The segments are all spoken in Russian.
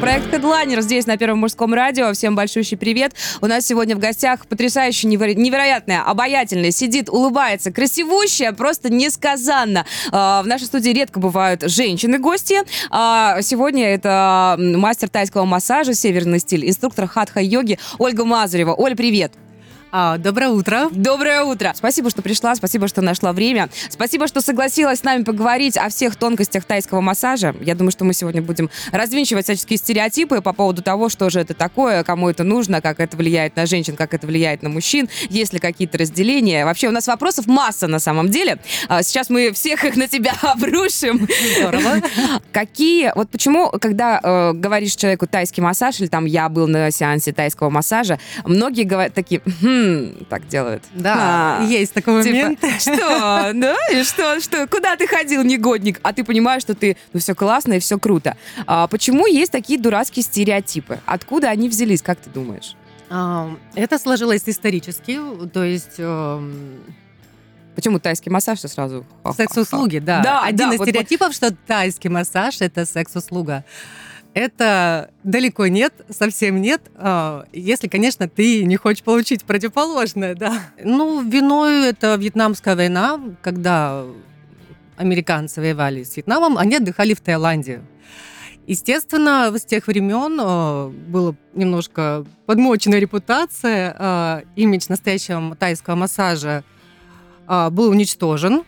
Проект Headliner здесь на Первом мужском радио. Всем большущий привет. У нас сегодня в гостях потрясающе неверо- невероятная, обаятельная, сидит, улыбается, красивущая, просто несказанно. А, В нашей студии редко бывают женщины-гости. А Сегодня это мастер тайского массажа, северный стиль, инструктор хатха-йоги Ольга Мазурева. Оль, привет. А, доброе утро. Доброе утро. Спасибо, что пришла, спасибо, что нашла время. Спасибо, что согласилась с нами поговорить о всех тонкостях тайского массажа. Я думаю, что мы сегодня будем развенчивать всяческие стереотипы по поводу того, что же это такое, кому это нужно, как это влияет на женщин, как это влияет на мужчин, есть ли какие-то разделения. Вообще у нас вопросов масса на самом деле. А, Сейчас мы всех их на тебя обрушим. Здорово. Какие, вот почему, когда э, говоришь человеку тайский массаж, или там я был на сеансе тайского массажа, многие говорят такие, «Хм», так делают. Да, А, есть такой Типа, момент. что? Да? И что? Что? Куда ты ходил, негодник? А ты понимаешь, что ты, ну, все классно и все круто. А почему есть такие дурацкие стереотипы? Откуда они взялись, как ты думаешь? А, Это сложилось исторически, то есть эм, Почему тайский массаж все сразу? секс-услуги, да. Да, Один да, из вот- стереотипов, что тайский массаж – это секс-услуга. Это далеко нет, совсем нет, а, если, конечно, ты не хочешь получить противоположное, да. Ну, виной это вьетнамская война, когда американцы воевали с Вьетнамом, они отдыхали в Таиланде. Естественно, с тех времен э, была немножко подмочена репутация, э, имидж настоящего тайского массажа э, был уничтожен.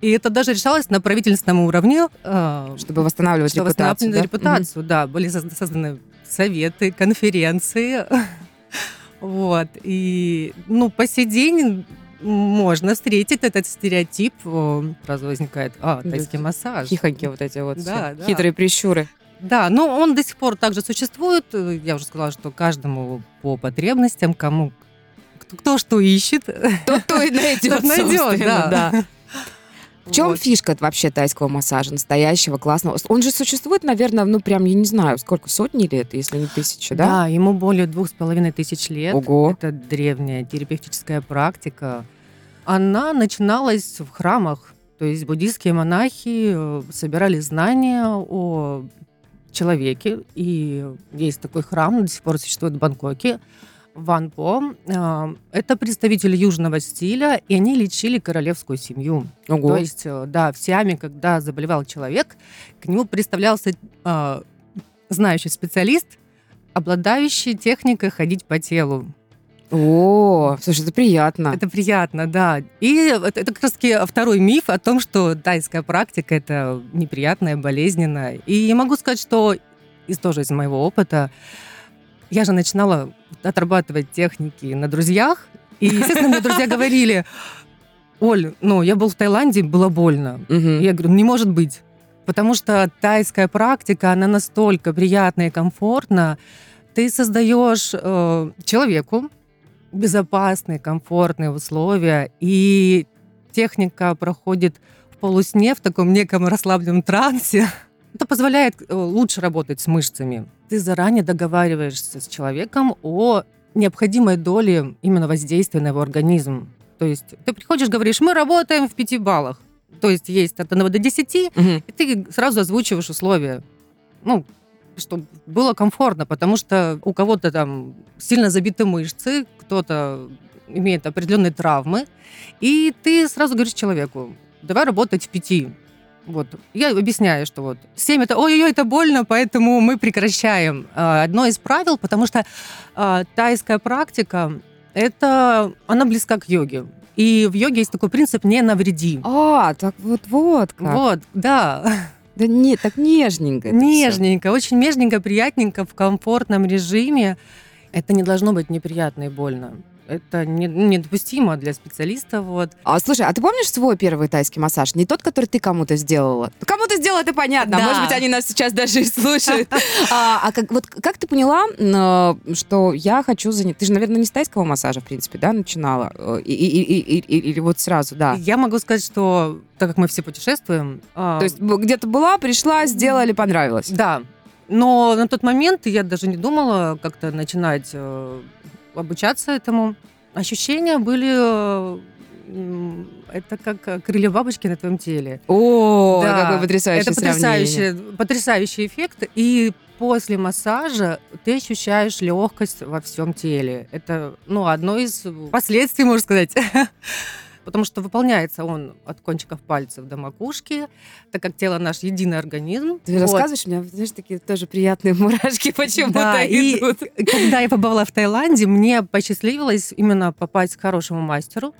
И это даже решалось на правительственном уровне, э, Чтобы восстанавливать чтобы репутацию, да? репутацию, да. Были созда- созданы советы, конференции. Вот. И, ну, по сей день можно встретить этот стереотип. О, Сразу возникает, а, Да. тайский массаж. Хихоньки вот эти вот Да, да. Хитрые прищуры. Да, но он до сих пор также существует. Я уже сказала, что каждому по потребностям, кому кто, кто что ищет. Тот то и найдет, Тот найдет, собственно, да. В чем Вот. фишка вообще тайского массажа, настоящего, классного? Он же существует, наверное, ну прям, я не знаю, сколько, сотни лет, если не тысячи, да? Да, ему более двух с половиной тысяч лет. Ого. Это древняя терапевтическая практика. Она начиналась в храмах. То есть буддийские монахи э, собирали знания о человеке. И есть такой храм, до сих пор существует в Бангкоке. Ванпо. Э, Это представители южного стиля, и они лечили королевскую семью. Ого. То есть, э, да, в Сиаме, когда заболевал человек, к нему представлялся э, знающий специалист, обладающий техникой ходить по телу. О, слушай, это приятно. Это приятно, да. И это, это как раз таки второй миф о том, что тайская практика это неприятная, болезненная. И я могу сказать, что из тоже из моего опыта я же начинала отрабатывать техники на друзьях, и, естественно, мне друзья говорили, Оль, ну, я был в Таиланде, было больно. Мгм. Я говорю, не может быть. Потому что тайская практика, она настолько приятна и комфортна. Ты создаешь э, человеку безопасные, комфортные условия, и техника проходит в полусне, в таком неком расслабленном трансе. Это позволяет э, лучше работать с мышцами. Ты заранее договариваешься с человеком о необходимой доле именно воздействия на его организм. То есть ты приходишь, говоришь, мы работаем в пяти баллах. То есть есть от 1 до 10, Мгм. и ты сразу озвучиваешь условия. Ну, чтобы было комфортно, потому что у кого-то там сильно забиты мышцы, кто-то имеет определенные травмы, и ты сразу говоришь человеку, давай работать в пяти. Вот. Я объясняю, что вот 7 это ой-ой-ой, это больно, поэтому мы прекращаем. А, Одно из правил, потому что а, тайская практика, это, она близка к йоге. И в йоге есть такой принцип «не навреди». А, так вот, вот как. Вот, да. Да не, так нежненько. Нежненько, очень нежненько, приятненько, в комфортном режиме. Это не должно быть неприятно и больно. Это не- недопустимо для специалиста. Вот. А слушай, а ты помнишь свой первый тайский массаж? Не тот, который ты кому-то сделала. Ну, Кому-то сделала, это понятно. Да. Может быть, они нас сейчас даже и слушают. А, а как, вот как ты поняла, э, что я хочу занять... Ты же, наверное, не с тайского массажа, в принципе, да, начинала? Э, и- Или вот сразу, да. Я могу сказать, что так как мы все путешествуем, а, То есть где-то была, пришла, сделали, понравилось. да. Но на тот момент я даже не думала как-то начинать э, обучаться этому. Ощущения были э, это как крылья бабочки на твоем теле. О, Да, какой потрясающий Это потрясающий, потрясающий эффект. И после массажа ты ощущаешь легкость во всем теле. Это ну, одно из последствий, можно сказать. Потому что выполняется он от кончиков пальцев до макушки, так как тело наш единый организм. Ты Вот. рассказываешь, у меня, знаешь, такие тоже приятные мурашки почему-то Да, и идут. когда я побывала в Таиланде, мне посчастливилось именно попасть к хорошему мастеру.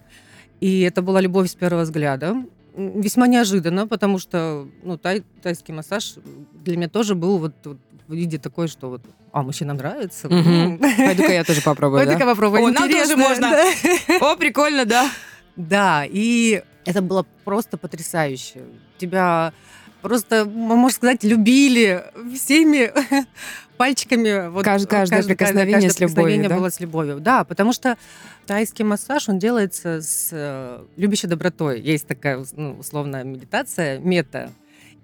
И это была любовь с первого взгляда. Весьма неожиданно, потому что ну, тай- тайский массаж для меня тоже был вот, вот в виде такой, что вот, а, мужчинам нравится. М. Пойду-ка я тоже попробую, да? Пойду-ка попробуй. О, нам тоже можно. да. О, прикольно, да. Да, и это было просто потрясающе. Тебя просто, можно сказать, любили всеми пальчиками. Вот Кажд- каждое прикосновение с любовью, да? было с любовью. Да, потому что тайский массаж, он делается с э, любящей добротой. Есть такая ну, условная медитация, мета.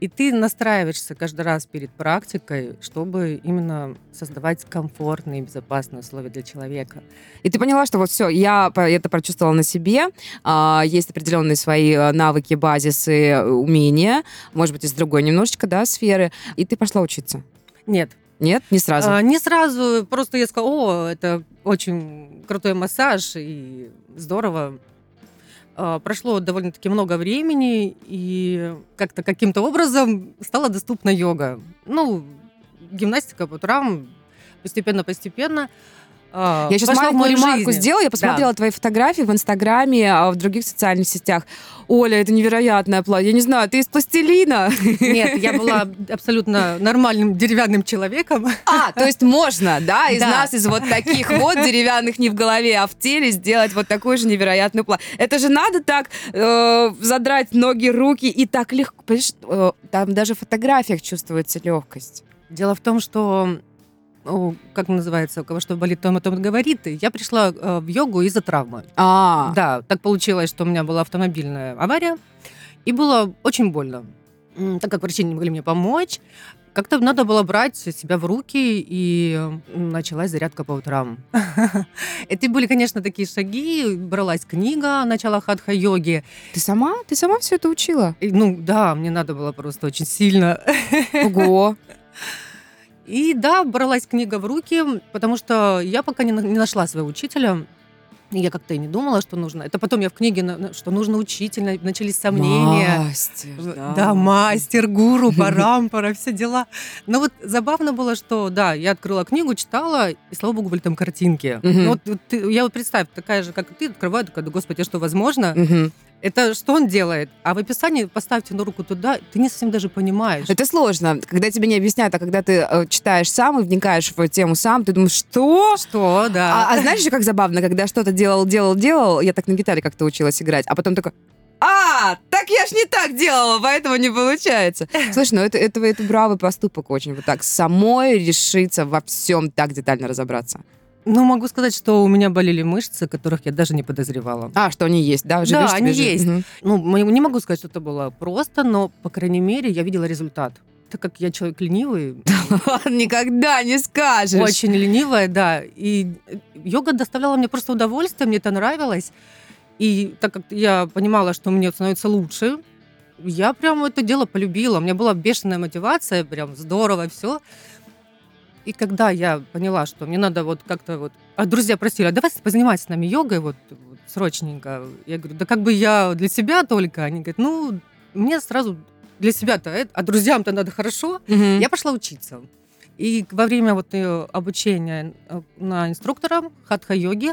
И ты настраиваешься каждый раз перед практикой, чтобы именно создавать комфортные и безопасные условия для человека. И ты поняла, что вот все, я это прочувствовала на себе. А, есть определенные свои э, навыки, базисы, э, умения, может быть, из другой немножечко, да, сферы. И ты пошла учиться. Нет, Нет, не сразу. А, не сразу, просто я сказала, о, это очень крутой массаж и здорово. А, прошло довольно-таки много времени, и как-то каким-то образом стала доступна йога. Ну, гимнастика по утрам, постепенно-постепенно. а, Я сейчас вошла в маленькую мою ремарку жизнь. сделала. Я посмотрела твои фотографии в Инстаграме, а в других социальных сетях. Оля, это невероятное платье. Я не знаю, ты из пластилина? Нет, я была абсолютно нормальным деревянным человеком. А, то есть можно, да, из Да. нас, из вот таких вот деревянных не в голове, а в теле сделать вот такой же невероятный план. Это же надо так э, задрать ноги, руки и так легко. Понимаешь, э, там даже в фотографиях чувствуется легкость. Дело в том, что как называется, у кого что болит, том о том и говорит. Я пришла э, в йогу из-за травмы. А, Да, так получилось, что у меня была автомобильная авария, и было очень больно. Так как врачи не могли мне помочь, как-то надо было брать себя в руки, и началась зарядка по утрам. Это были, конечно, такие шаги. Бралась книга начала хатха-йоги. ты сама? Ты сама все это учила? Ну да, мне надо было просто очень сильно. Ого. И да, бралась книга в руки, потому что я пока не, не нашла своего учителя. Я как-то и не думала, что нужно. Это потом я в книге, что нужно учитель, на- начались сомнения. Мастер, Да. да. мастер, гуру, парампара, все дела. Но вот забавно было, что, да, я открыла книгу, читала, и, слава богу, были там картинки. Ну, вот, вот ты- я вот представь, такая же, как ты, открываю, такая, да, господи, а что возможно? Мгм. Это что он делает? А в описании поставьте на руку туда, ты не совсем даже понимаешь. Это сложно, когда тебе не объясняют, а когда ты э, читаешь сам и вникаешь в тему сам, ты думаешь, что? Что, да. А, а знаешь как забавно, когда что-то делал, делал, делал, я так на гитаре как-то училась играть, а потом такой, а, так я ж не так делала, поэтому не получается. Слушай, ну это, это, это бравый поступок очень, вот так самой решиться во всем так детально разобраться. Ну, могу сказать, что у меня болели мышцы, которых я даже не подозревала. А, что они есть, да? Живешь Да, они жизнь. есть. Мгм. Ну, не могу сказать, что это было просто, но, по крайней мере, я видела результат. Так как я человек ленивый, Никогда не скажешь. очень ленивая, да, и э, йога доставляла мне просто удовольствие, мне это нравилось. И так как я понимала, что мне становится лучше, я прям это дело полюбила. У меня была бешеная мотивация, прям здорово все. И когда я поняла, что мне надо вот как-то вот... А друзья просили, а давай позанимайся с нами йогой вот, вот срочненько. Я говорю, да как бы я для себя только. Они говорят, ну, мне сразу для себя-то, это- а друзьям-то надо хорошо. Мгм. Я пошла учиться. И во время вот обучения э, на инструктора хатха-йоги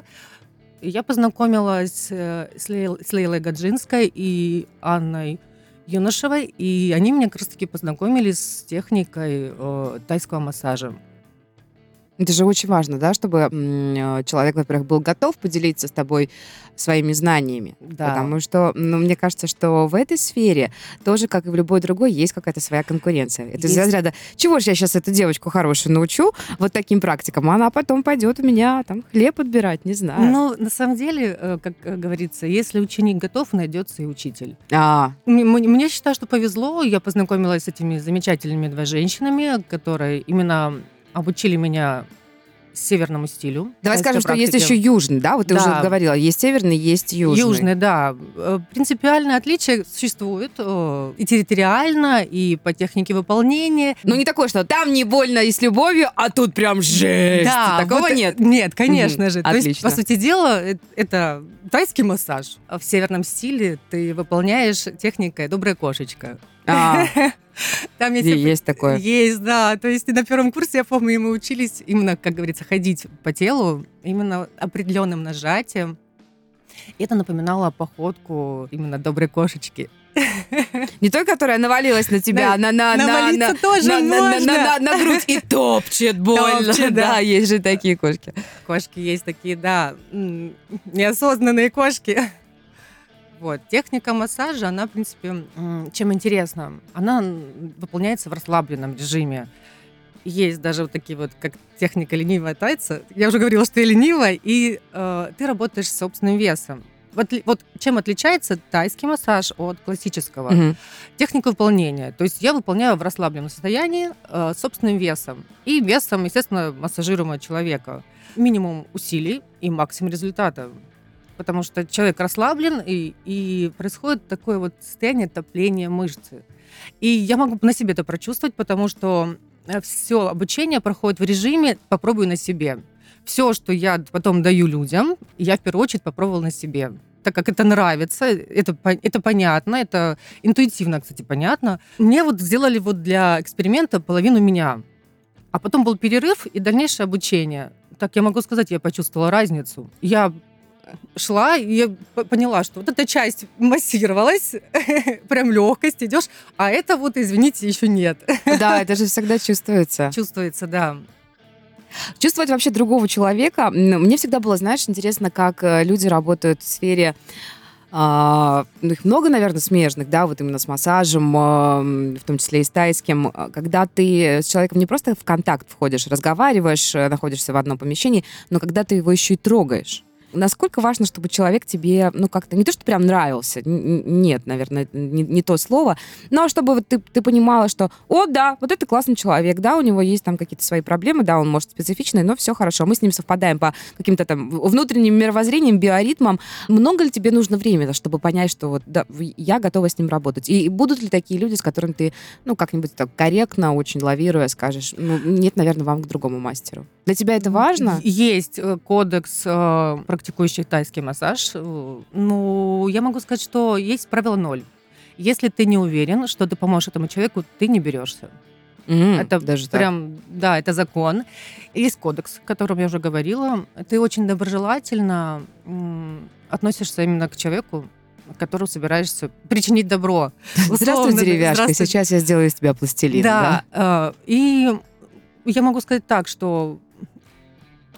я познакомилась э, с, Лей- с Лейлой Гаджинской и Анной Юношевой, и они меня как раз-таки познакомили с техникой э, тайского массажа. Это же очень важно, да, чтобы э, человек, во-первых, был готов поделиться с тобой своими знаниями. Да. Потому что, ну, мне кажется, что в этой сфере тоже, как и в любой другой, есть какая-то своя конкуренция. Это из Есть. разряда, чего же я сейчас эту девочку хорошую научу вот таким практикам, а она потом пойдет у меня там хлеб подбирать, не знаю. Ну, на самом деле, э, как э, говорится, если ученик готов, найдется и учитель. А, М- м- Мне считаю, что повезло. Я познакомилась с этими замечательными два женщинами, которые именно обучили меня северному стилю. Давай скажем, что есть практики. еще южный, да? Вот ты Да. уже говорила, есть северный, есть южный. Южный, да. Э, Принципиальное отличие существует э, и территориально, и по технике выполнения. Ну, не такое, что там не больно и с любовью, а тут прям жесть. Да, Такого вот, нет. Нет, конечно Мгм, же. То есть, отлично. по сути дела, э, это тайский массаж. В северном стиле ты выполняешь техникой «добрая кошечка». А, Там есть есть такое. Есть, да. То есть на первом курсе, я помню, мы учились именно, как говорится, ходить по телу, именно определенным нажатием. И Это напоминало походку именно доброй кошечки. Не той, которая навалилась на тебя, На- на, на, на, на, тоже на, на- на- можно. на- на грудь и топчет больно. Да. есть же такие кошки. Кошки есть такие, да, неосознанные кошки. Вот, техника массажа, она, в принципе, чем интересна? Она выполняется в расслабленном режиме. Есть даже вот такие вот, как техника ленивого тайца. Я уже говорила, что я ленивая, и э, ты работаешь с собственным весом. Вот, вот чем отличается тайский массаж от классического? Мгм. техника выполнения. То есть я выполняю в расслабленном состоянии э, собственным весом и весом, естественно, массажируемого человека. Минимум усилий и максимум результата. Потому что человек расслаблен, и, и происходит такое вот состояние топления мышцы. И я могу на себе это прочувствовать, потому что все обучение проходит в режиме «попробуй на себе». Все, что я потом даю людям, я в первую очередь попробовала на себе. Так как это нравится, это, это понятно, это интуитивно, кстати, понятно. Мне вот сделали вот для эксперимента половину меня. А потом был перерыв и дальнейшее обучение. Так я могу сказать, я почувствовала разницу. Я шла, и я поняла, что вот эта часть массировалась, прям легкость идешь, а это вот, извините, еще нет. Да, это же всегда чувствуется. Чувствуется, да. Чувствовать вообще другого человека. Мне всегда было, знаешь, интересно, как э, люди работают в сфере а, ну, их много, наверное, смежных, да, вот именно с массажем, а, в том числе и с тайским, А, когда ты с человеком не просто в контакт входишь, разговариваешь, э, находишься в одном помещении, но когда ты его еще и трогаешь. Насколько важно, чтобы человек тебе, ну, как-то, не то, что прям нравился, нет, наверное, не, не то слово, но чтобы ты, ты понимала, что, о, да, вот это классный человек, да, у него есть там какие-то свои проблемы, да, он может специфичный, но все хорошо, мы с ним совпадаем по каким-то там внутренним мировоззрениям, биоритмам. Много ли тебе нужно времени, чтобы понять, что вот да, я готова с ним работать? И будут ли такие люди, с которыми ты, ну, как-нибудь так корректно, очень лавируя, скажешь, ну, нет, наверное, вам к другому мастеру? Для тебя это важно? Есть э, кодекс э, практикующих тайский массаж. Э, Ну, я могу сказать, что есть правило ноль. Если ты не уверен, что ты поможешь этому человеку, ты не берешься. М, Это даже так. прям, да, это закон. Есть кодекс, о котором я уже говорила. Ты очень доброжелательно относишься именно к человеку, которому собираешься причинить добро. Здравствуй, деревяшка, здравствуй. сейчас я сделаю из тебя пластилин. Да, э, и я могу сказать так, что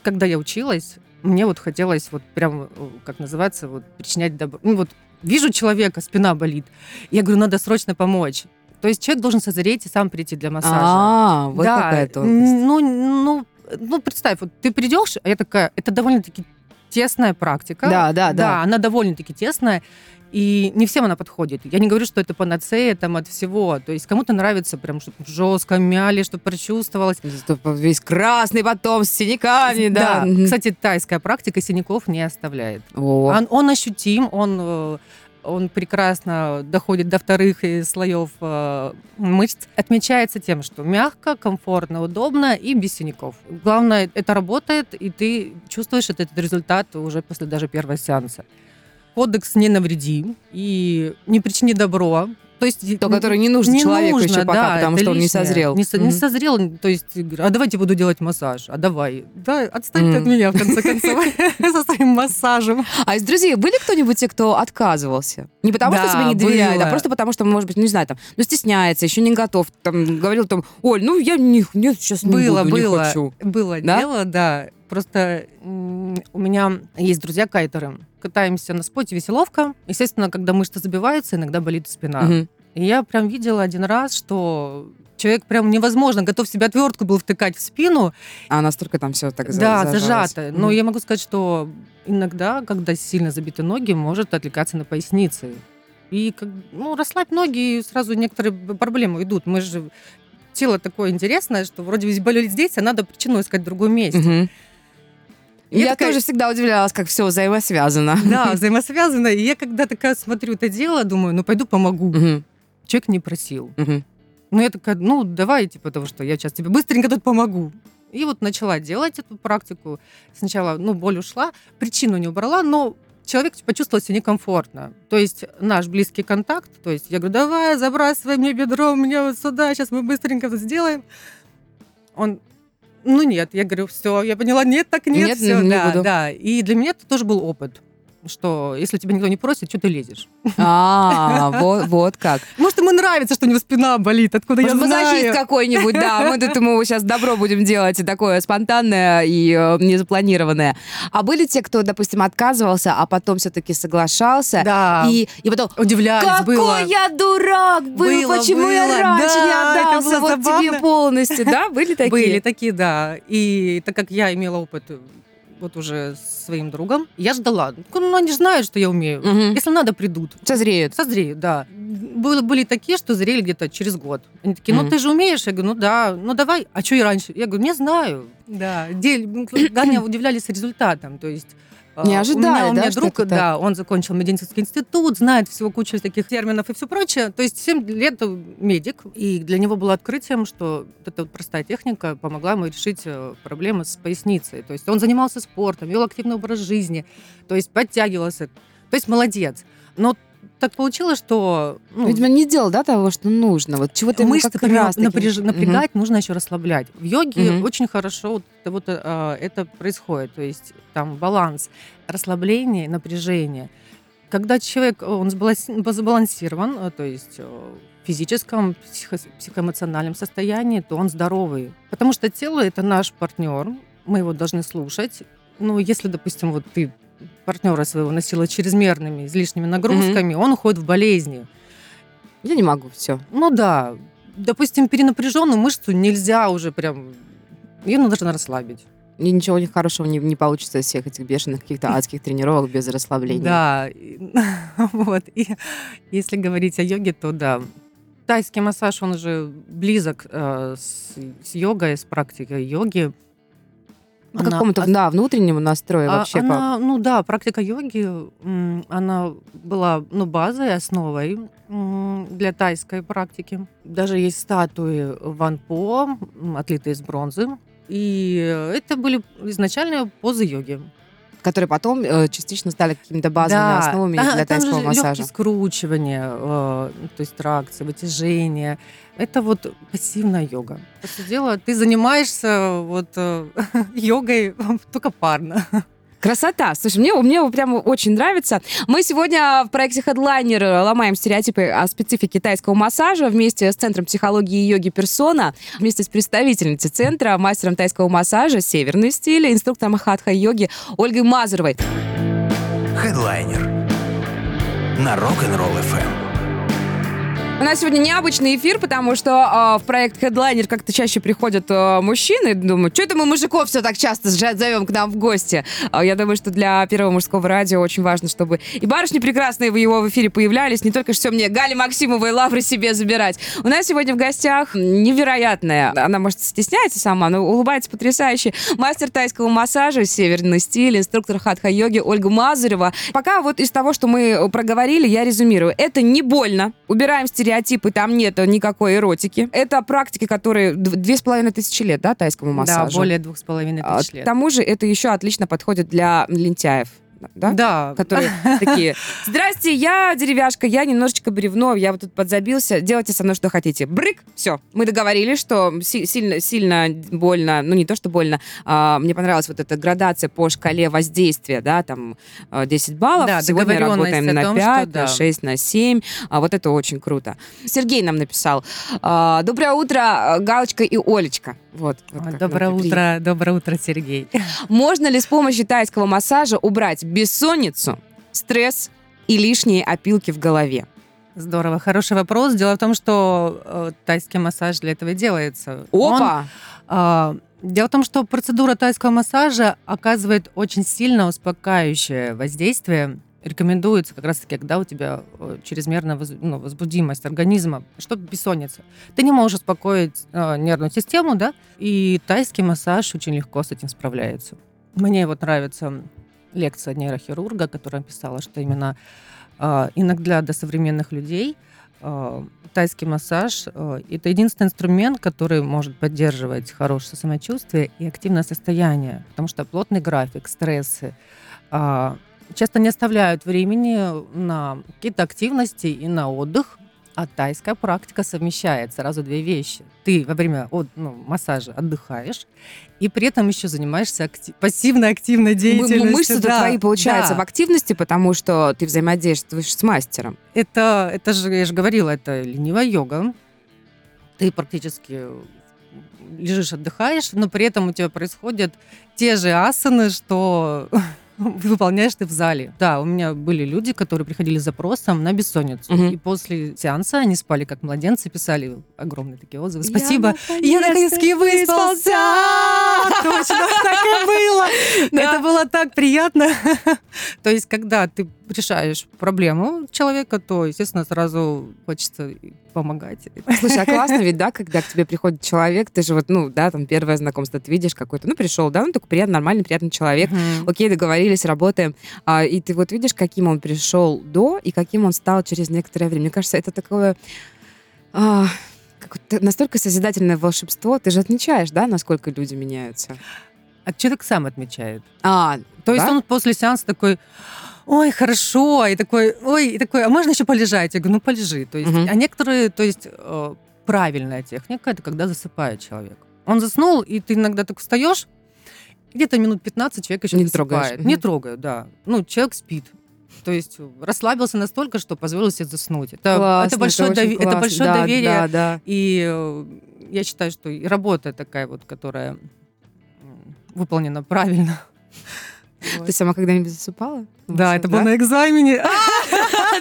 когда я училась, мне вот хотелось вот прям, э, как называется, вот причинять добро. Ну вот вижу человека, спина болит, я говорю, надо срочно помочь. То есть человек должен созреть и сам прийти для массажа. А, вот да, какая тонкость. н- ну, ну, ну, представь, вот ты придешь, а я такая, это довольно-таки тесная практика. Да, да, да. Да, она довольно-таки тесная, и не всем она подходит. Я не говорю, что это панацея там от всего. То есть кому-то нравится прям, чтобы жестко мяли, чтобы прочувствовалось. Зато Весь красный потом с синяками, да. Мгм. Кстати, тайская практика синяков не оставляет. О, Он, он ощутим, он, э, он прекрасно доходит до вторых слоев э, мышц. Отмечается тем, что мягко, комфортно, удобно и без синяков. Главное, это работает, и ты чувствуешь этот результат уже после даже первого сеанса. Кодекс «не навреди» и «не причини добро». То есть то, которое не нужно не человеку нужно, еще пока, да, потому что он не лишнее. созрел. Не, со- не Мгм. созрел, то есть, а давайте буду делать массаж, а давай. Да, отстань ты от меня, в конце концов, со своим массажем. А из друзей были кто-нибудь те, кто отказывался? Не потому, что тебе не доверяет, а было. просто потому, что, может быть, ну, не знаю, там, ну, стесняется, еще не готов. Там, говорил там, Оль, ну, я не, нет, сейчас не Было, буду, не было, хочу. было Да? дело, да. Просто у меня есть друзья кайтеры. Катаемся на споте веселовка. Естественно, когда мышцы забиваются, иногда болит спина. Мгм. И я прям видела один раз, что человек прям невозможно, готов себе отвертку был втыкать в спину. А настолько там все так да, зажалось. зажато. Но Мгм. я могу сказать, что иногда, когда сильно забиты ноги, может отвлекаться на поясницы. И ну, расслабь ноги, и сразу некоторые проблемы идут. Мы же тело такое интересное, что вроде бы болит здесь, а надо причину искать в другом месте. Мгм. Я Я такая- тоже всегда удивлялась, как все взаимосвязано. Да, взаимосвязано. И я когда такая смотрю это дело, думаю, ну пойду помогу. Мгм. Человек не просил. Мгм. Ну я такая, ну давай, типа, потому что я сейчас тебе быстренько тут помогу. И вот начала делать эту практику. Сначала, ну, боль ушла, причину не убрала, но человек почувствовал себя некомфортно. То есть наш близкий контакт, то есть я говорю, давай, забрасывай мне бедро, мне вот сюда, сейчас мы быстренько это сделаем. Он, ну нет, я говорю, все, я поняла, нет, так нет, Нет, все, не да, буду. да. И для меня это тоже был опыт, что если тебя никто не просит, что ты лезешь? А, вот, вот как. Может, ему нравится, что у него спина болит, откуда Может, я знаю. мазохист какой-нибудь, да. Мы тут ему сейчас добро будем делать, и такое спонтанное и э, незапланированное. А были те, кто, допустим, отказывался, а потом все-таки соглашался, Да. и, и потом... удивлялись Какой было. я дурак был, Было, почему я раньше да, не отдался вот тебе полностью, да? Были такие? Были такие, да. И так как я имела опыт вот уже с своим другом, я ждала. Ну, они знают, что я умею. Мгм. Если надо, придут. Созреют. Созреют, да. Были, были такие, что зрели где-то через год. Они такие, ну Мгм. ты же умеешь? Я говорю, ну да, ну давай. А что и раньше? Я говорю, не знаю. Да, ну, да, меня удивлялись результатом. То есть Не у ожидали, меня, у да, меня что друг, это да, он закончил медицинский институт, знает всего кучу таких терминов и все прочее. То есть 7 лет медик, и для него было открытием, что вот эта простая техника помогла ему решить э, проблемы с поясницей. То есть он занимался спортом, вел активный образ жизни, то есть подтягивался. То есть молодец. Но так получилось, что ну, Видимо, не делал, да, того, что нужно. Вот чего-то мышцы как раз напряж- Мгм. напрягать, нужно еще расслаблять. В йоге Мгм. очень хорошо вот, это вот, э, это происходит, то есть там баланс расслабления и напряжения. Когда человек, э, он сбаланси- забалансирован, э, то есть э, физическом, психо- психоэмоциональном состоянии, то он здоровый. Потому что тело – это наш партнер, мы его должны слушать. Ну, если, допустим, вот ты партнера своего носила чрезмерными, излишними нагрузками, он уходит в болезни. Я не могу, все. Ну да, допустим, перенапряженную мышцу нельзя уже прям, ее нужно расслабить. И ничего них хорошего не, не получится из всех этих бешеных каких-то адских тренировок без расслабления. Да, вот. И если говорить о йоге, то да, тайский массаж, он уже близок э, с, с йогой, с практикой йоги. По Она- какому-то, да, внутреннему настрою А, вообще. она, ну да, практика йоги, она была ну, базой, основой для тайской практики. Даже есть статуи Ван По, м, отлитые из бронзы. И это были изначальные позы йоги. Которые потом э, частично стали какими-то базовыми основами та- для тайского же массажа. легкие скручивания, э, то есть тракции, вытяжения. Это вот пассивная йога. По сути дела, ты занимаешься вот э, йогой только парно. Красота. Слушай, мне, мне прямо очень нравится. Мы сегодня в проекте Headliner ломаем стереотипы о специфике тайского массажа вместе с Центром психологии и йоги Персона, вместе с представительницей центра, мастером тайского массажа «Северный стиль», инструктором хатха-йоги Ольгой Мазуровой. Хедлайнер на Rock'n'Roll FM. У нас сегодня необычный эфир, потому что э, в проект Headliner как-то чаще приходят э, мужчины. Думаю, что это мы мужиков все так часто зовем к нам в гости? А я думаю, что для первого мужского радио очень важно, чтобы и барышни прекрасные в его в эфире появлялись, не только все мне Гали Максимова и Лавры себе забирать. У нас сегодня в гостях невероятная, она, может, стесняется сама, но улыбается потрясающе, мастер тайского массажа, северный стиль, инструктор хатха-йоги Ольга Мазарева. Пока вот из того, что мы проговорили, я резюмирую. Это не больно. Убираем стереотипы, там нет никакой эротики. Это практики, которые две с половиной тысячи лет, да, тайскому массажу? Да, более двух с половиной А, тысяч К лет. тому же это еще отлично подходит для лентяев. Да? Да, которые такие, здрасте, я деревяшка, я немножечко бревно, я вот тут подзабился, делайте со мной что хотите. Брык, все. Мы договорились, что си- сильно, сильно больно, ну не то, что больно, а, мне понравилась вот эта градация по шкале воздействия, да, там а, 10 баллов, Да, сегодня работаем на том, 5, что на да. 6, на 7, а, вот это очень круто. Сергей нам написал, а, доброе утро, Галочка и Олечка. Вот. вот Доброе утро, доброе утро, Сергей. Можно ли с помощью тайского массажа убрать бессонницу, стресс и лишние опилки в голове? Здорово, хороший вопрос. Дело в том, что э, тайский массаж для этого и делается. Он, Опа! а, дело в том, что процедура тайского массажа оказывает очень сильно успокаивающее воздействие рекомендуется как раз-таки, когда у тебя э, чрезмерная воз, ну, возбудимость организма, чтобы бессонница. Ты не можешь успокоить э, нервную систему, да, и тайский массаж очень легко с этим справляется. Мне вот нравится лекция нейрохирурга, которая писала, что именно э, иногда для современных людей э, тайский массаж э, это единственный инструмент, который может поддерживать хорошее самочувствие и активное состояние, потому что плотный график, стрессы, э, часто не оставляют времени на какие-то активности и на отдых. А тайская практика совмещает сразу две вещи. Ты во время от, ну, массажа отдыхаешь, и при этом еще занимаешься актив, пассивно-активной деятельностью. Мышцы да, твои, получается, да. в активности, потому что ты взаимодействуешь с мастером. Это, это же, я же говорила, это ленивая йога. Ты практически лежишь, отдыхаешь, но при этом у тебя происходят те же асаны, что выполняешь ты в зале. Да, у меня были люди, которые приходили с запросом на бессонницу. Угу. И после сеанса они спали как младенцы, писали огромные такие отзывы. Спасибо, я наконец-таки выспался! Точно, так и было! Это было так приятно. То есть, когда ты решаешь проблему человека, то, естественно, сразу хочется помогать. Слушай, а классно ведь, да, когда к тебе приходит человек, ты же вот, ну, да, там первое знакомство, ты видишь какой-то, ну, пришел, да, ну, такой приятный, нормальный, приятный человек, mm-hmm. окей, договорились, работаем, а, и ты вот видишь, каким он пришел до и каким он стал через некоторое время. Мне кажется, это такое... А, настолько созидательное волшебство, ты же отмечаешь, да, насколько люди меняются? А человек сам отмечает. А, то да? есть он после сеанса такой, ой, хорошо, и такой, ой, и такой, а можно еще полежать? Я говорю, ну полежи. То есть, угу. а некоторые, то есть э, правильная техника это когда засыпает человек. Он заснул, и ты иногда так встаешь, где-то минут 15 человек еще не засыпает. Трогаешь. Не трогаю, да. Ну, человек спит. То есть расслабился настолько, что позволил себе заснуть. Это, классно, это большое, это, дови- это большое да, доверие. Да, да. И э, я считаю, что и работа такая вот, которая выполнена правильно. Вот. Ты сама когда-нибудь засыпала? Да, это было на экзамене.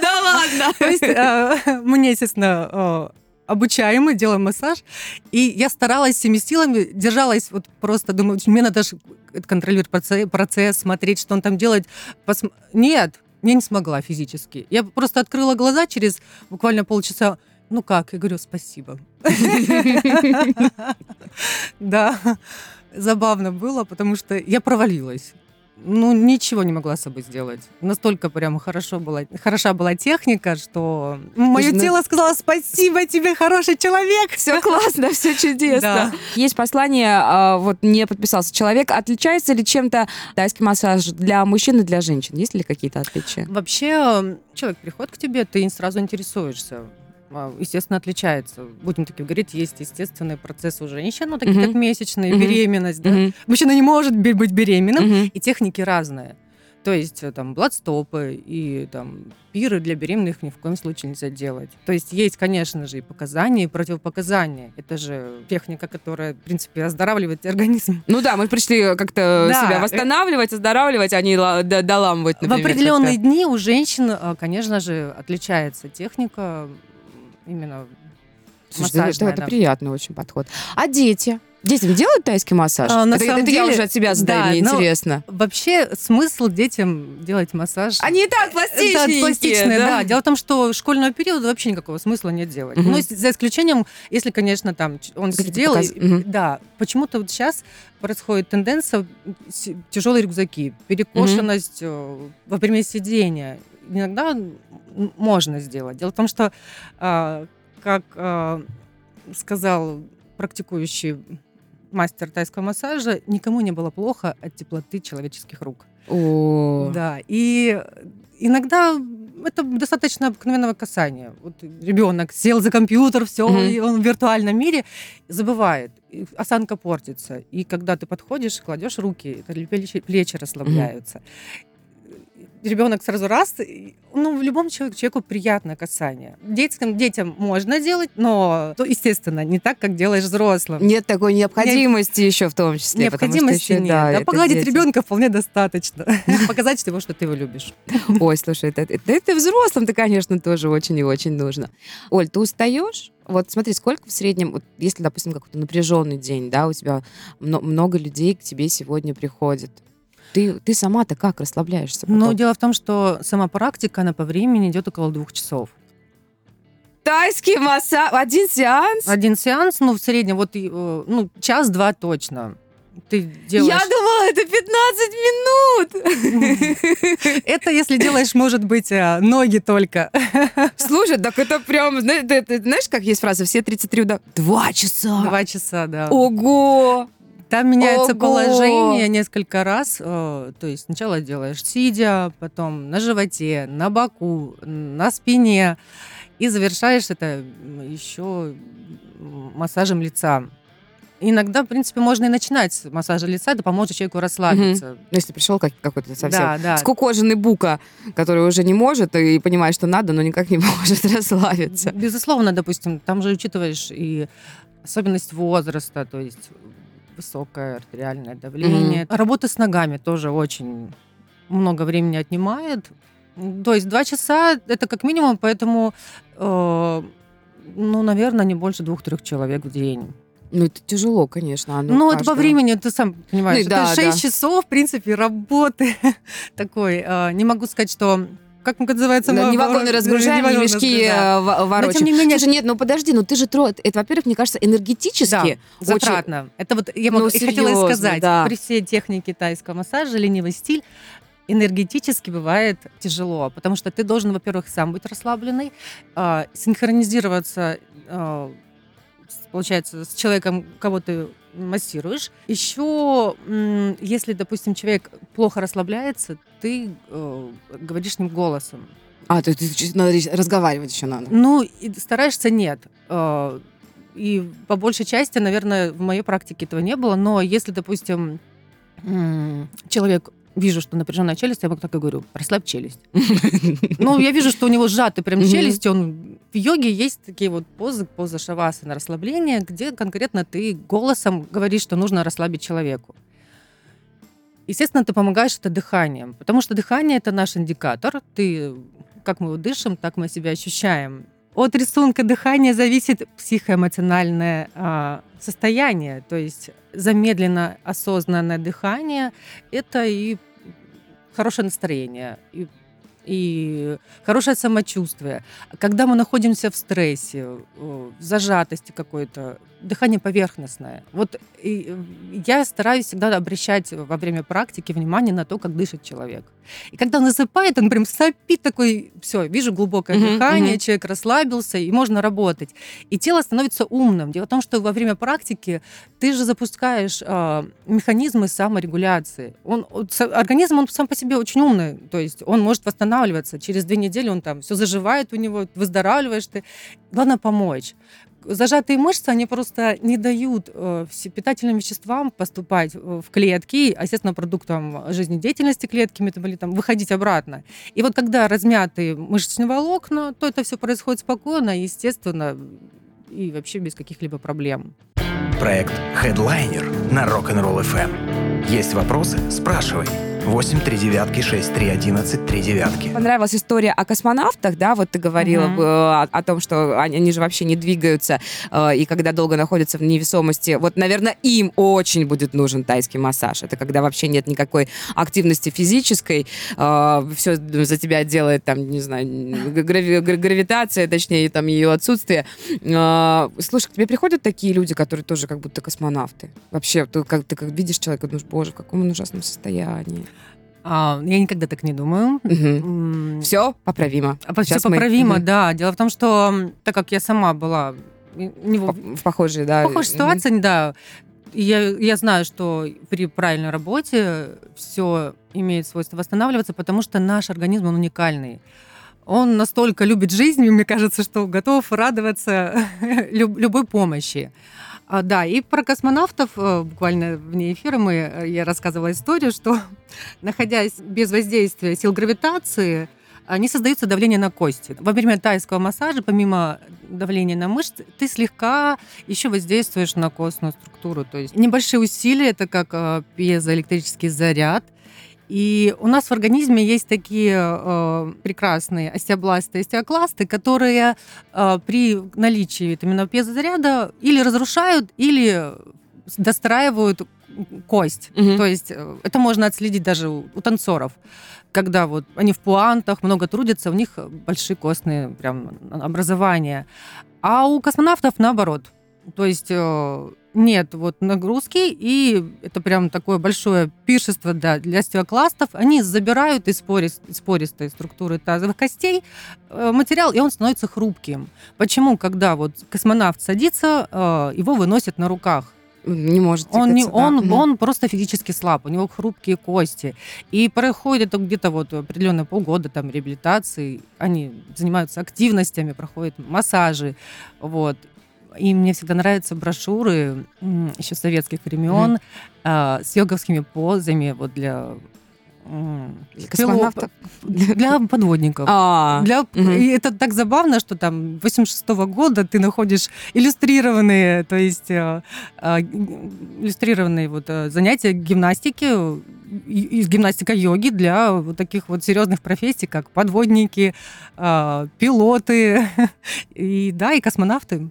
Да ладно! То есть э, мне, естественно, обучаемый, делаем массаж. И я старалась всеми силами, держалась вот просто, думаю, мне надо же контролировать процесс, смотреть, что он там делает. Нет, я не смогла физически. Я просто открыла глаза через буквально полчаса. Ну как? Я говорю, спасибо. Да, забавно было, потому что я провалилась ну, ничего не могла с собой сделать. Настолько прям хорошо была, хороша была техника, что мое ну... тело сказало спасибо тебе, хороший человек. Все классно, все чудесно. Да. Есть послание, а, вот не подписался человек. Отличается ли чем-то тайский массаж для мужчин и для женщин? Есть ли какие-то отличия? Вообще, человек приходит к тебе, ты сразу интересуешься естественно, отличается. Будем таки говорить, есть естественные процессы у женщин, ну, такие uh-huh. как месячные, uh-huh. беременность. Да? Uh-huh. Мужчина не может быть беременным, uh-huh. и техники разные. То есть э, там бладстопы и там пиры для беременных ни в коем случае нельзя делать. То есть есть, конечно же, и показания, и противопоказания. Это же техника, которая, в принципе, оздоравливает организм. Ну да, мы пришли как-то да. себя восстанавливать, оздоравливать, а не доламывать, например. В определенные дни у женщин, э, конечно же, отличается техника именно Слушай, массажная. Это, это приятный очень подход. А дети? Детям делают тайский массаж? А, на это самом это деле, я уже от себя задаю, да, мне интересно. Вообще смысл детям делать массаж... Они и так пластичненькие. Да, пластичные, да? да. Дело в том, что школьного периода вообще никакого смысла нет делать. Угу. Ну, за исключением, если, конечно, там он сидел... Показ... Угу. Да, почему-то вот сейчас происходит тенденция тяжелые рюкзаки, перекошенность угу. во время сидения. Иногда можно сделать. Дело в том, что, а, как а, сказал практикующий мастер тайского массажа, никому не было плохо от теплоты человеческих рук. О. Да, и иногда это достаточно обыкновенного касания. Вот ребенок сел за компьютер, все, mm-hmm. и он в виртуальном мире забывает, осанка портится. И когда ты подходишь, кладешь руки, плечи, плечи расслабляются. Mm-hmm ребенок сразу раз, ну, в любом человеку, человеку приятное касание. Детям, детям можно делать, но, то, естественно, не так, как делаешь взрослым. Нет такой необходимости нет, еще в том числе. Необходимости еще, нет. Да, а погладить дети. ребенка вполне достаточно. Показать его, что ты его любишь. Ой, слушай, это, это, это взрослым-то, конечно, тоже очень и очень нужно. Оль, ты устаешь? Вот смотри, сколько в среднем, вот если, допустим, какой-то напряженный день, да, у тебя много людей к тебе сегодня приходит, Ты, ты сама-то как расслабляешься? Потом? дело в том, что сама практика, она по времени идет около двух часов. Тайский массаж, один сеанс? Один сеанс, ну, в среднем, вот, э, ну, час-два точно. Ты делаешь... Я думала, это 15 минут. Это если делаешь, может быть, э, ноги только. Слушай, так это прям, знаешь, как есть фраза, все 33 удара? Два часа. Два часа, да. Ого! Там меняется Ого! положение несколько раз. э, То есть сначала делаешь сидя, потом на животе, на боку, на спине. И завершаешь это еще массажем лица. Иногда, в принципе, можно и начинать с массажа лица, это поможет человеку расслабиться. Ну, если пришел как, какой-то совсем Да, да. скукоженный бука, который уже не может и понимает, что надо, но никак не может расслабиться. Безусловно, допустим, там же учитываешь и особенность возраста, то есть высокое артериальное давление. Работа с ногами тоже очень много времени отнимает. То есть два часа это как минимум, поэтому, э, ну, наверное, не больше двух-трех человек в день. Ну, это тяжело, конечно. оно Ну, это по каждого. времени, ты сам понимаешь. Ну, да, это 6 да. часов, в принципе, работы такой. э, не могу сказать, что... Как называется? Да, не вагоны разгружаем, не не мешки разгружаем. э, во- Но, ворочаем. тем не менее, Слушай, нет, ну подожди, ну ты же тро... Это, во-первых, мне кажется, энергетически Да, очень... затратно. Это вот я Ну, и хотела и серьезно, сказать. да. При всей технике тайского массажа ленивый стиль энергетически бывает тяжело, потому что ты должен, во-первых, сам быть расслабленный, а, синхронизироваться, с- получается, с человеком, кого ты массируешь. Еще, если, допустим, человек плохо расслабляется, ты э, говоришь с ним голосом. А, то есть надо разговаривать еще надо. Ну, и стараешься нет. Э, И по большей части, наверное, в моей практике этого не было. Но если, допустим, человек вижу, что напряженная челюсть, я ему так и говорю, расслабь челюсть. Ну, я вижу, что у него сжаты прям челюсти. Он... В йоге есть такие вот позы, поза шавасана, расслабления, где конкретно ты голосом говоришь, что нужно расслабить человеку. Естественно, ты помогаешь это дыханием, потому что дыхание это наш индикатор. Ты, как мы дышим, так мы себя ощущаем. От рисунка дыхания зависит психоэмоциональное а, состояние, то есть замедленно осознанное дыхание – это и хорошее настроение, и, и хорошее самочувствие. Когда мы находимся в стрессе, в зажатости какой-то, дыхание поверхностное. Вот и, э, я стараюсь всегда обращать во время практики внимание на то, как дышит человек. И когда он засыпает, он прям сопит такой, все, вижу глубокое Мгм, дыхание, мгм. человек расслабился, и можно работать. И тело становится умным. Дело в том, что во время практики ты же запускаешь а, механизмы саморегуляции. Он, организм, он сам по себе очень умный, то есть он может восстанавливаться. Через две недели он там все заживает у него, выздоравливаешь ты. Главное помочь. Зажатые мышцы, они просто не дают э, питательным веществам поступать э, в клетки, а, естественно, продуктам жизнедеятельности клетки, метаболитам, выходить обратно. И вот когда размятые мышечные волокна, то это все происходит спокойно, естественно, и вообще без каких-либо проблем. Проект Headliner на Rock'n'Roll FM. Есть вопросы? Спрашивай. 8 3 девятки 6 3 11 3 девятки. Понравилась история о космонавтах, да, вот ты говорила э, о, о том, что они, они же вообще не двигаются, э, и когда долго находятся в невесомости, вот, наверное, им очень будет нужен тайский массаж. Это когда вообще нет никакой активности физической, все за тебя делает, там, не знаю, грави- гра- гравитация, точнее, там, ее отсутствие. Э, Слушай, к тебе приходят такие люди, которые тоже как будто космонавты? Вообще, ты как, ты как видишь человека, думаешь, боже, в каком он ужасном состоянии. А, я никогда так не думаю. М, Все поправимо. Все Сейчас мы- поправимо, Мгм. да. Дело в том, что так как я сама была не в в похожей, да. похожей ситуации, да, и я, я знаю, что при правильной работе все имеет свойство восстанавливаться, потому что наш организм, он уникальный. Он настолько любит жизнь, мне кажется, что готов радоваться люб- любой помощи. А, да, и про космонавтов, э, буквально вне эфира мы, э, я рассказывала историю, что находясь без воздействия сил гравитации, не создается давление на кости. Во время тайского массажа, помимо давления на мышцы, ты слегка еще воздействуешь на костную структуру. То есть небольшие усилия, это как э, пьезоэлектрический заряд. И у нас в организме есть такие э, прекрасные остеобласты остеокласты, которые э, при наличии витаминного пьезозаряда или разрушают, или достраивают кость. Мгм. То есть э, это можно отследить даже у, у танцоров. Когда вот они в пуантах много трудятся, у них большие костные прям образования. А у космонавтов наоборот. То есть э, нет вот нагрузки, и это прям такое большое пиршество да, для остеокластов. Они забирают из, порис- из пористой структуры тазовых костей э, материал, и он становится хрупким. Почему, когда вот космонавт садится, э, его выносят на руках? Не может Он, не, да. он, Мгм. он просто физически слаб, у него хрупкие кости. И проходит где-то вот определенные полгода там реабилитации, они занимаются активностями, проходят массажи, вот. И мне всегда нравятся брошюры еще советских времен а, с йоговскими позами вот для Для космонавтов. для подводников. А, Для... И это так забавно, что там 86 года ты находишь иллюстрированные, то есть э, э, иллюстрированные вот э, занятия гимнастики, э, и- и гимнастика йоги для вот таких вот серьезных профессий, как подводники, э, пилоты и да, и космонавты.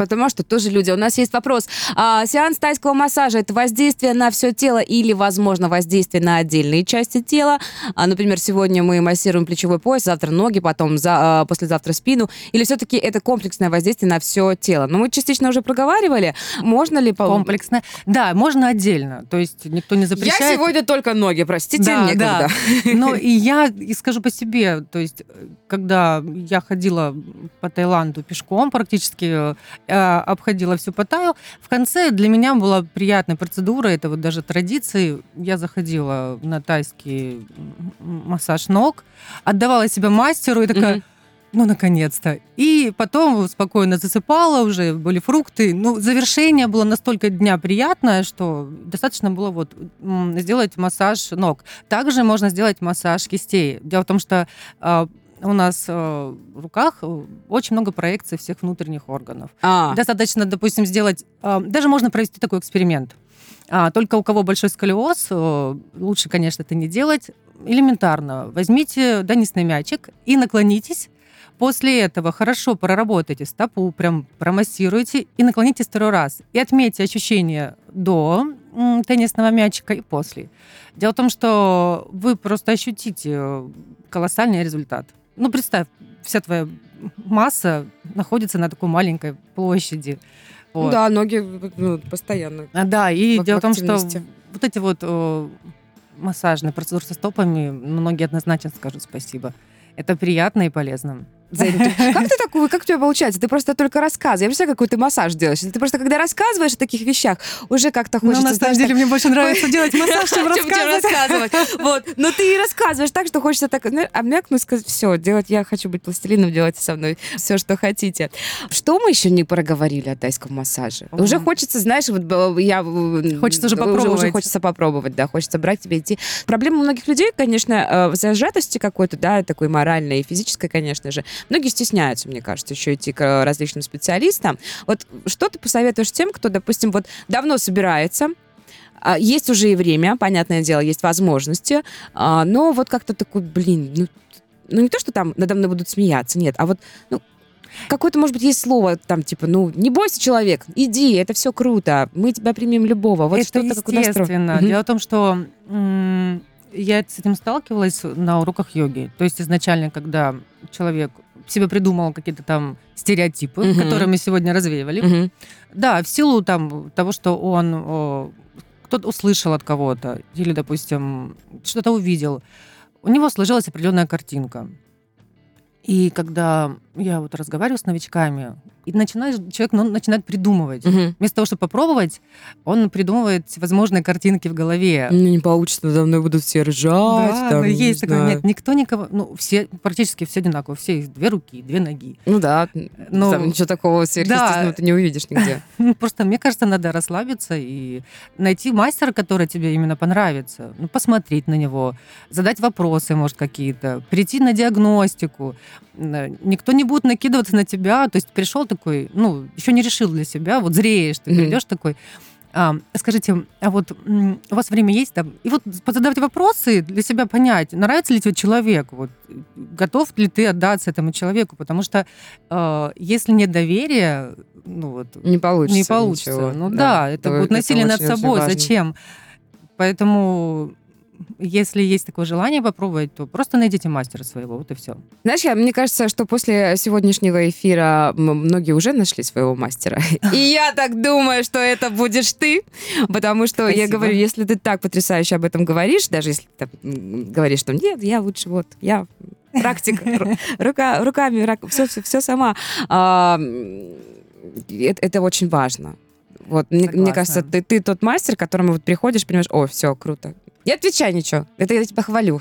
Потому что тоже люди. У нас есть вопрос. А, сеанс тайского массажа это воздействие на все тело или, возможно, воздействие на отдельные части тела? А, например, сегодня мы массируем плечевой пояс, завтра ноги, потом за, а, послезавтра спину. Или все-таки это комплексное воздействие на все тело? Ну, мы частично уже проговаривали. Можно ли... по- Комплексное. Да, можно отдельно. То есть никто не Я запрещает. сегодня только ноги, простите, Да, некогда. да. Но и я и скажу по себе, то есть, э, когда я ходила по Таиланду пешком, практически э, обходила всю Паттайю, в конце для меня была приятная процедура, это вот даже традиции. Я заходила на тайский массаж ног, отдавала себя мастеру и такая, ну, наконец-то. И потом спокойно засыпала, уже были фрукты. Ну, завершение было настолько дня приятное, что достаточно было вот сделать массаж ног. Также можно сделать массаж кистей. Дело в том, что а, у нас а, в руках э, очень много проекций всех внутренних органов. А, Достаточно, допустим, сделать... а, Даже можно провести такой эксперимент. А, Только у кого большой сколиоз, э, лучше, конечно, это не делать. Элементарно. Возьмите теннисный мячик и наклонитесь. После этого хорошо проработайте стопу, прям промассируйте и наклонитесь второй раз. И отметьте ощущения до теннисного мячика и после. Дело в том, что вы просто ощутите э, колоссальный результат. Ну, представь, вся твоя масса находится на такой маленькой площади. ну Вот. да, ноги ну, постоянно. А, Да, и в дело в том, что вот эти вот э, массажные процедуры со стопами, многие однозначно скажут спасибо. Это приятно и полезно. Как ты такую, как у тебя получается? Ты просто только рассказываешь. Я представляю, какой ты массаж делаешь. Ты просто, когда рассказываешь о таких вещах, уже как-то хочется... на самом знаешь, деле мне больше нравится делать массаж, чем рассказывать. Вот. Но ты и рассказываешь так, что хочется так ну, обмякнуть, сказать, все, делать, я хочу быть пластилином, делайте со мной все, что хотите. Что мы еще не проговорили о тайском массаже? Уже хочется, знаешь, вот б- я... э, Хочется уже Уже, попробовать. хочется попробовать, да, хочется брать тебе идти. Проблема у многих людей, конечно, э, в зажатости какой-то, да, такой моральной и физической, конечно же. Многие стесняются, мне кажется, еще идти к э, различным специалистам. Вот что ты посоветуешь тем, кто, допустим, вот давно собирается, а, есть уже и время, понятное дело, есть возможности, а, но вот как-то такой, блин, ну, ну не то, что там надо мной будут смеяться, нет, а вот, ну, какое-то, может быть, есть слово там, типа, ну, не бойся, человек, иди, это все круто, мы тебя примем любого. Вот это настрой. естественно. Дело в том, что м, я с этим сталкивалась на уроках йоги. То есть изначально, когда человек себе придумал какие-то там стереотипы, Мгм. которые мы сегодня развеивали, Мгм. Да, в силу там того, что он о, кто-то услышал от кого-то или, допустим, что-то увидел, у него сложилась определенная картинка. И когда я вот разговариваю с новичками, и начинаешь, человек ну, начинает придумывать. Мгм. Вместо того, чтобы попробовать, он придумывает возможные картинки в голове. Ну, не получится, надо мной будут все ржать. Да, там, но не есть такое. знаю. Нет, никто никого... Ну, все, практически все одинаково. Все есть две руки, две ноги. Ну да, Ну, там ничего такого сверхъестественного ты не увидишь нигде. Ну, Просто, мне кажется, надо расслабиться и найти мастера, который тебе именно понравится. Ну, посмотреть на него, задать вопросы, может, какие-то, прийти на диагностику. Никто не будет накидываться на тебя. То есть пришел такой, ну, еще не решил для себя, вот зреешь, ты придешь такой, А, скажите, а вот у вас время есть там? И вот задавайте вопросы для себя понять, нравится ли тебе человек, вот, готов ли ты отдаться этому человеку, потому что э, если нет доверия, ну вот, Не получится. не получится. ничего. ну да, это будет насилие над собой. Зачем? Поэтому, если есть такое желание попробовать, то просто найдите мастера своего, вот и все. Знаешь, я, мне кажется, что после сегодняшнего эфира многие уже нашли своего мастера. И я так думаю, что это будешь ты, потому что я Спасибо. говорю, если ты так потрясающе об этом говоришь, даже если ты говоришь, что нет, я лучше вот, я практик, ру- рука, руками, все, все, сама. А, это, это очень важно. Вот, мне, мне кажется, ты, ты тот мастер, к которому вот приходишь, понимаешь, о, все, круто. Не отвечай ничего, это я тебя хвалю.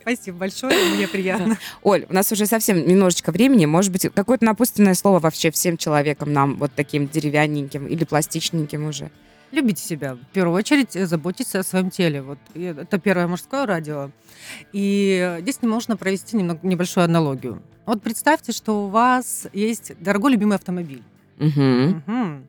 Спасибо большое, мне приятно. Оль, у нас уже совсем немножечко времени. Может быть, какое-то напутственное слово вообще всем человекам, нам вот таким деревянненьким или пластичненьким уже. Любите себя. В первую очередь э, заботьтесь о своем теле. Вот это первое мужское радио. И здесь можно провести немного, небольшую аналогию. Вот представьте, что у вас есть дорогой любимый автомобиль. Мгм. Мгм.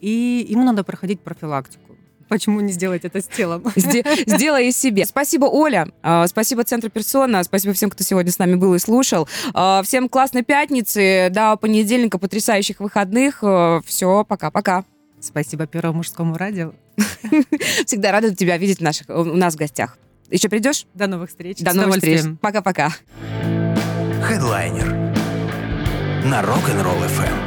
И ему надо проходить профилактику. Почему не сделать это с телом? Сде- Сделай из себе. Спасибо, Оля. А, Спасибо Центру Персона. Спасибо всем, кто сегодня с нами был и слушал. А, Всем классной пятницы. До понедельника, потрясающих выходных. Все, пока-пока. Спасибо Первому мужскому радио. Всегда рада тебя видеть в наших, у нас в гостях. Еще придешь? До новых встреч. До новых встреч. Пока-пока. Хедлайнер на Rock'n'Roll FM.